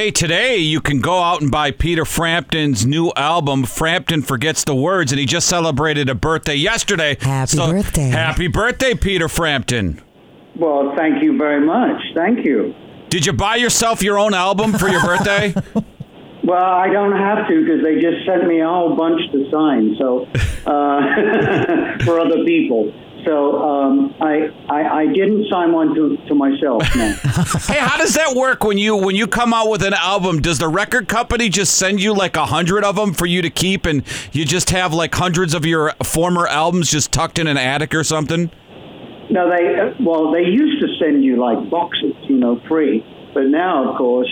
Hey, today you can go out and buy Peter Frampton's new album, Frampton Forgets the Words, and he just celebrated a birthday yesterday. Happy birthday. Happy birthday, Peter Frampton. Well, thank you very much. Thank you. Did you buy yourself your own album for your birthday? Well, I don't have to because they just sent me a whole bunch to sign. So uh, for other people. So um, I, I I didn't sign one to, to myself. No. hey, how does that work when you when you come out with an album? Does the record company just send you like a hundred of them for you to keep, and you just have like hundreds of your former albums just tucked in an attic or something? No, they uh, well they used to send you like boxes, you know, free. But now, of course,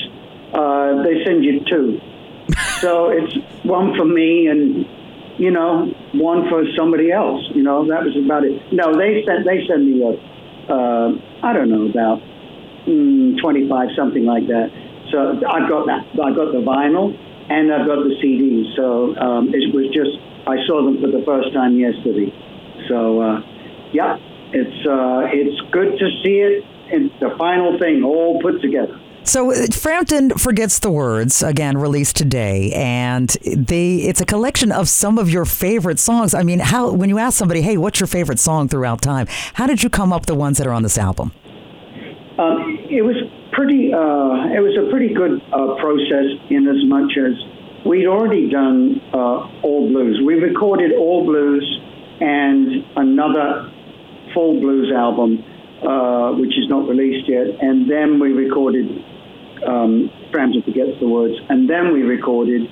uh, they send you two. so it's one for me and you know one for somebody else. You know that was about it. No, they sent they sent me a uh, I don't know about mm, twenty five something like that. So I've got that. I've got the vinyl and I've got the CD. So um, it was just I saw them for the first time yesterday. So uh, yeah, it's uh, it's good to see it. It's the final thing all put together. So uh, Frampton forgets the words again, released today, and they it's a collection of some of your favorite songs. I mean, how when you ask somebody, "Hey, what's your favorite song throughout time?" How did you come up the ones that are on this album? Um, it was pretty. Uh, it was a pretty good uh, process in as much as we'd already done uh, all blues. We recorded all blues and another full blues album, uh, which is not released yet, and then we recorded um, Frampton Forgets the Words, and then we recorded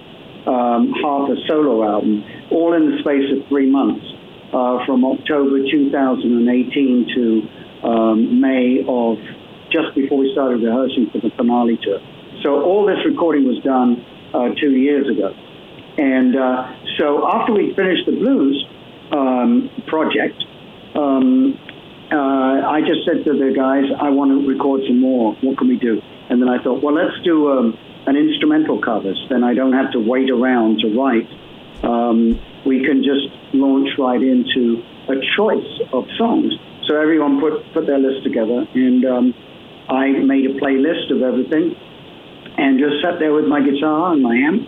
um, half a solo album, all in the space of three months, uh, from October 2018 to um, May of just before we started rehearsing for the finale tour. So all this recording was done uh, two years ago. And uh, so after we finished the blues um, project, um, uh, I just said to the guys, I want to record some more. What can we do? And then I thought, well, let's do um, an instrumental covers. Then I don't have to wait around to write. Um, we can just launch right into a choice of songs. So everyone put, put their list together, and um, I made a playlist of everything and just sat there with my guitar and my amp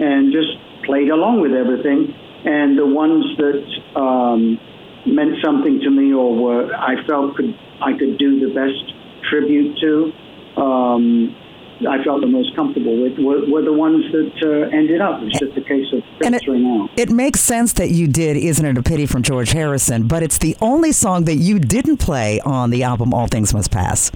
and just played along with everything. And the ones that um, meant something to me or were I felt could I could do the best tribute to, um, I felt the most comfortable with were, were the ones that uh, ended up. It's just a case of it, out. It makes sense that you did "Isn't It a Pity" from George Harrison, but it's the only song that you didn't play on the album "All Things Must Pass."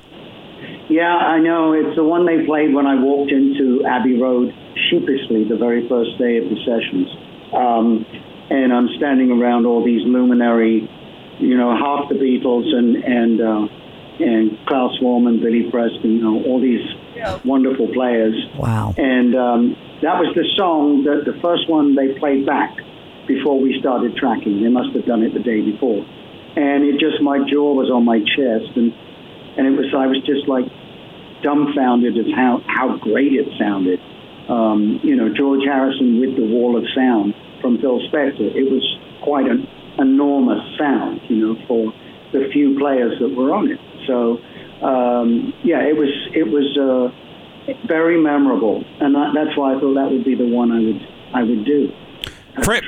Yeah, I know. It's the one they played when I walked into Abbey Road sheepishly the very first day of the sessions. Um, and I'm standing around all these luminary, you know, half the Beatles and and uh, and Klaus Voormann, Billy Preston, you know, all these wonderful players. Wow! And um, that was the song that the first one they played back before we started tracking. They must have done it the day before, and it just my jaw was on my chest, and and it was I was just like dumbfounded at how how great it sounded. Um, you know, George Harrison with the Wall of Sound from Phil Spector. It was quite an enormous sound, you know, for the few players that were on it. So, um, yeah, it was it was uh, very memorable, and that, that's why I thought that would be the one I would I would do. Fra-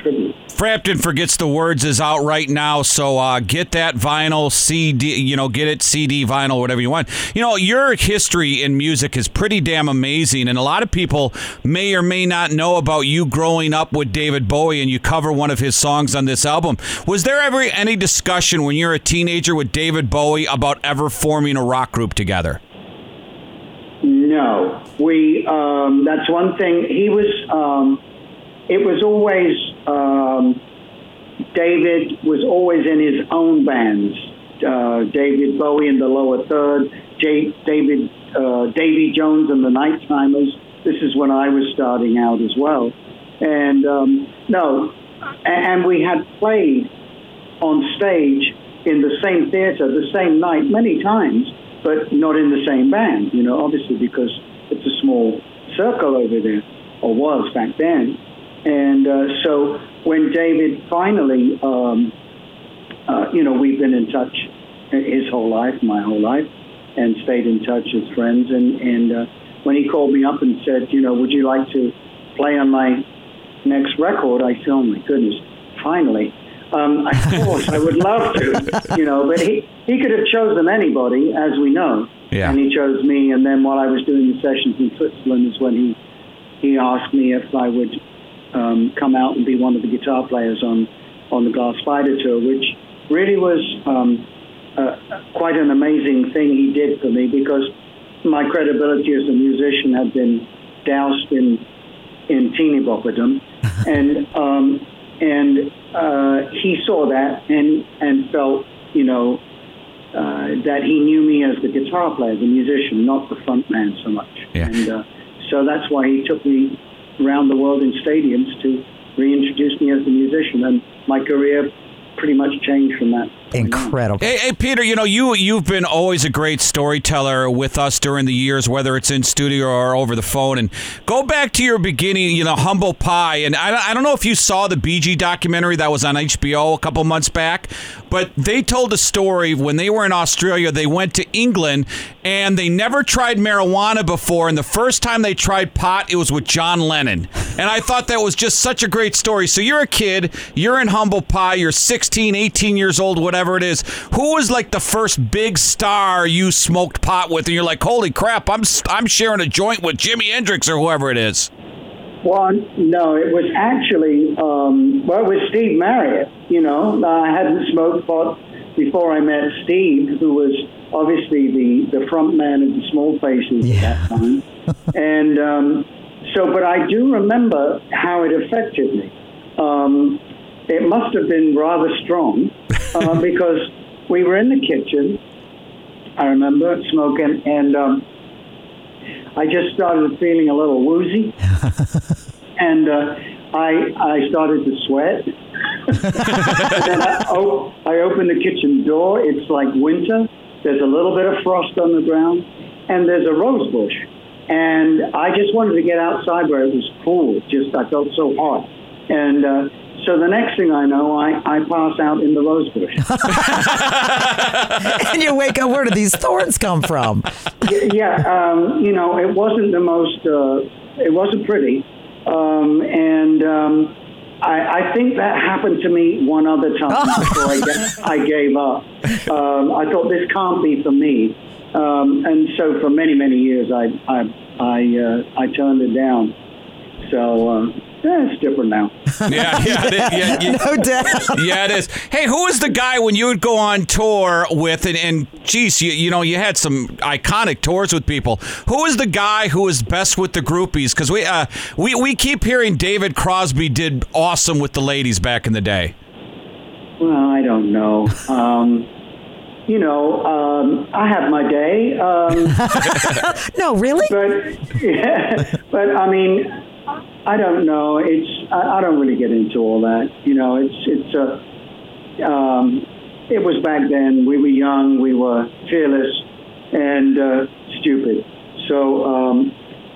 Frampton forgets the words is out right now, so uh, get that vinyl CD. You know, get it CD, vinyl, whatever you want. You know, your history in music is pretty damn amazing, and a lot of people may or may not know about you growing up with David Bowie, and you cover one of his songs on this album. Was there ever any discussion when you're a teenager with David Bowie about ever forming a rock group together? No, we. Um, that's one thing. He was. Um, it was always um, David was always in his own bands. Uh, David Bowie in the Lower Third, J- David uh, Davy Jones and the Nighttimers. This is when I was starting out as well, and um, no, and we had played on stage in the same theater the same night many times, but not in the same band. You know, obviously because it's a small circle over there, or was back then. And uh, so when David finally, um, uh, you know, we've been in touch his whole life, my whole life, and stayed in touch as friends. And, and uh, when he called me up and said, you know, would you like to play on my next record? I said, oh my goodness, finally. Um, of course, I would love to, you know, but he, he could have chosen anybody, as we know. Yeah. And he chose me. And then while I was doing the sessions in Switzerland is when he, he asked me if I would um, come out and be one of the guitar players on, on the Glass Spider tour, which really was um, uh, quite an amazing thing he did for me because my credibility as a musician had been doused in in teeny bopperdom, and um, and uh, he saw that and and felt you know uh, that he knew me as the guitar player, the musician, not the front man so much. Yeah. And uh, so that's why he took me around the world in stadiums to reintroduce me as the musician, and my career pretty much changed from that. Incredible. Hey, hey, Peter, you know you you've been always a great storyteller with us during the years, whether it's in studio or over the phone. And go back to your beginning, you know, humble pie. And I, I don't know if you saw the Bee Gees documentary that was on HBO a couple months back, but they told a story when they were in Australia. They went to England and they never tried marijuana before. And the first time they tried pot, it was with John Lennon. And I thought that was just such a great story. So you're a kid, you're in humble pie, you're 16, 18 years old, whatever it is. Who was like the first big star you smoked pot with, and you're like, holy crap, I'm I'm sharing a joint with Jimi Hendrix or whoever it is. Well, no, it was actually um, well, it was Steve Marriott. You know, I hadn't smoked pot before I met Steve, who was obviously the the front man of the Small Faces yeah. at that time, and um, so. But I do remember how it affected me. Um, it must have been rather strong uh, because we were in the kitchen. I remember smoking, and um, I just started feeling a little woozy, and uh, I I started to sweat. then I, oh, I opened the kitchen door. It's like winter. There's a little bit of frost on the ground, and there's a rose bush. And I just wanted to get outside where it was cool. Just I felt so hot, and uh, so the next thing I know, I, I pass out in the rose bush. and you wake up, where did these thorns come from? yeah, um, you know, it wasn't the most, uh, it wasn't pretty. Um, and um, I, I, think that happened to me one other time oh. before I, I, gave up. Um, I thought this can't be for me. Um, and so for many, many years, I, I, I, uh, I turned it down. So, uh, yeah, it's different now. yeah, yeah, yeah, yeah, no doubt. Yeah, it is. Hey, who was the guy when you would go on tour with, and, and geez, you, you know, you had some iconic tours with people. Who was the guy who was best with the groupies? Because we, uh, we, we keep hearing David Crosby did awesome with the ladies back in the day. Well, I don't know. Um, you know, um, I have my day. Um, no, really? But yeah, but I mean, I don't know. It's I, I don't really get into all that. You know, it's it's a. Uh, um, it was back then. We were young. We were fearless and uh, stupid. So, um,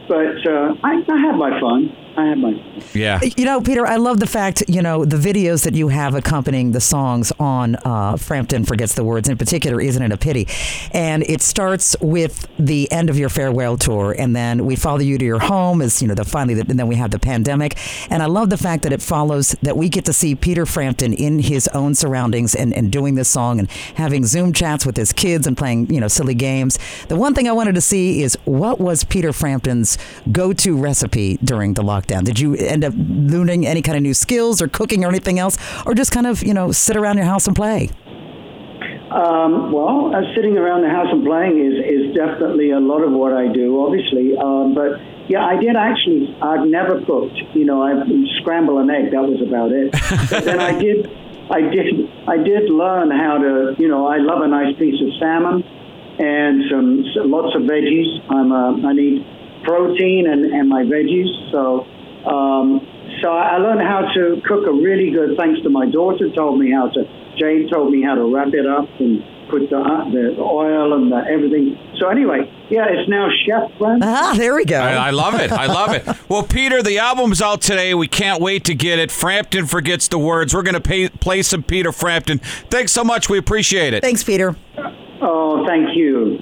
but uh, I, I have my fun. I have my. Yeah. You know, Peter, I love the fact, you know, the videos that you have accompanying the songs on uh, Frampton Forgets the Words in particular, Isn't It a Pity? And it starts with the end of your farewell tour, and then we follow you to your home as, you know, the finally, the, and then we have the pandemic. And I love the fact that it follows that we get to see Peter Frampton in his own surroundings and, and doing this song and having Zoom chats with his kids and playing, you know, silly games. The one thing I wanted to see is what was Peter Frampton's go to recipe during the lockdown? Lockdown? Did you end up learning any kind of new skills or cooking or anything else, or just kind of you know sit around your house and play? Um, well, uh, sitting around the house and playing is, is definitely a lot of what I do, obviously. Um, but yeah, I did actually. I've never cooked. You know, I scramble an egg. That was about it. but then I did, I did, I did learn how to. You know, I love a nice piece of salmon and some, some lots of veggies. I'm a, I need protein and, and my veggies. So, um, so I learned how to cook a really good. Thanks to my daughter, told me how to. Jane told me how to wrap it up and put the uh, the oil and the everything. So anyway, yeah, it's now Chef Brand. Ah, there we go. I, I, love it. I love it. Well, Peter, the album's out today. We can't wait to get it. Frampton forgets the words. We're going to play some Peter Frampton. Thanks so much. We appreciate it. Thanks, Peter. Oh, thank you.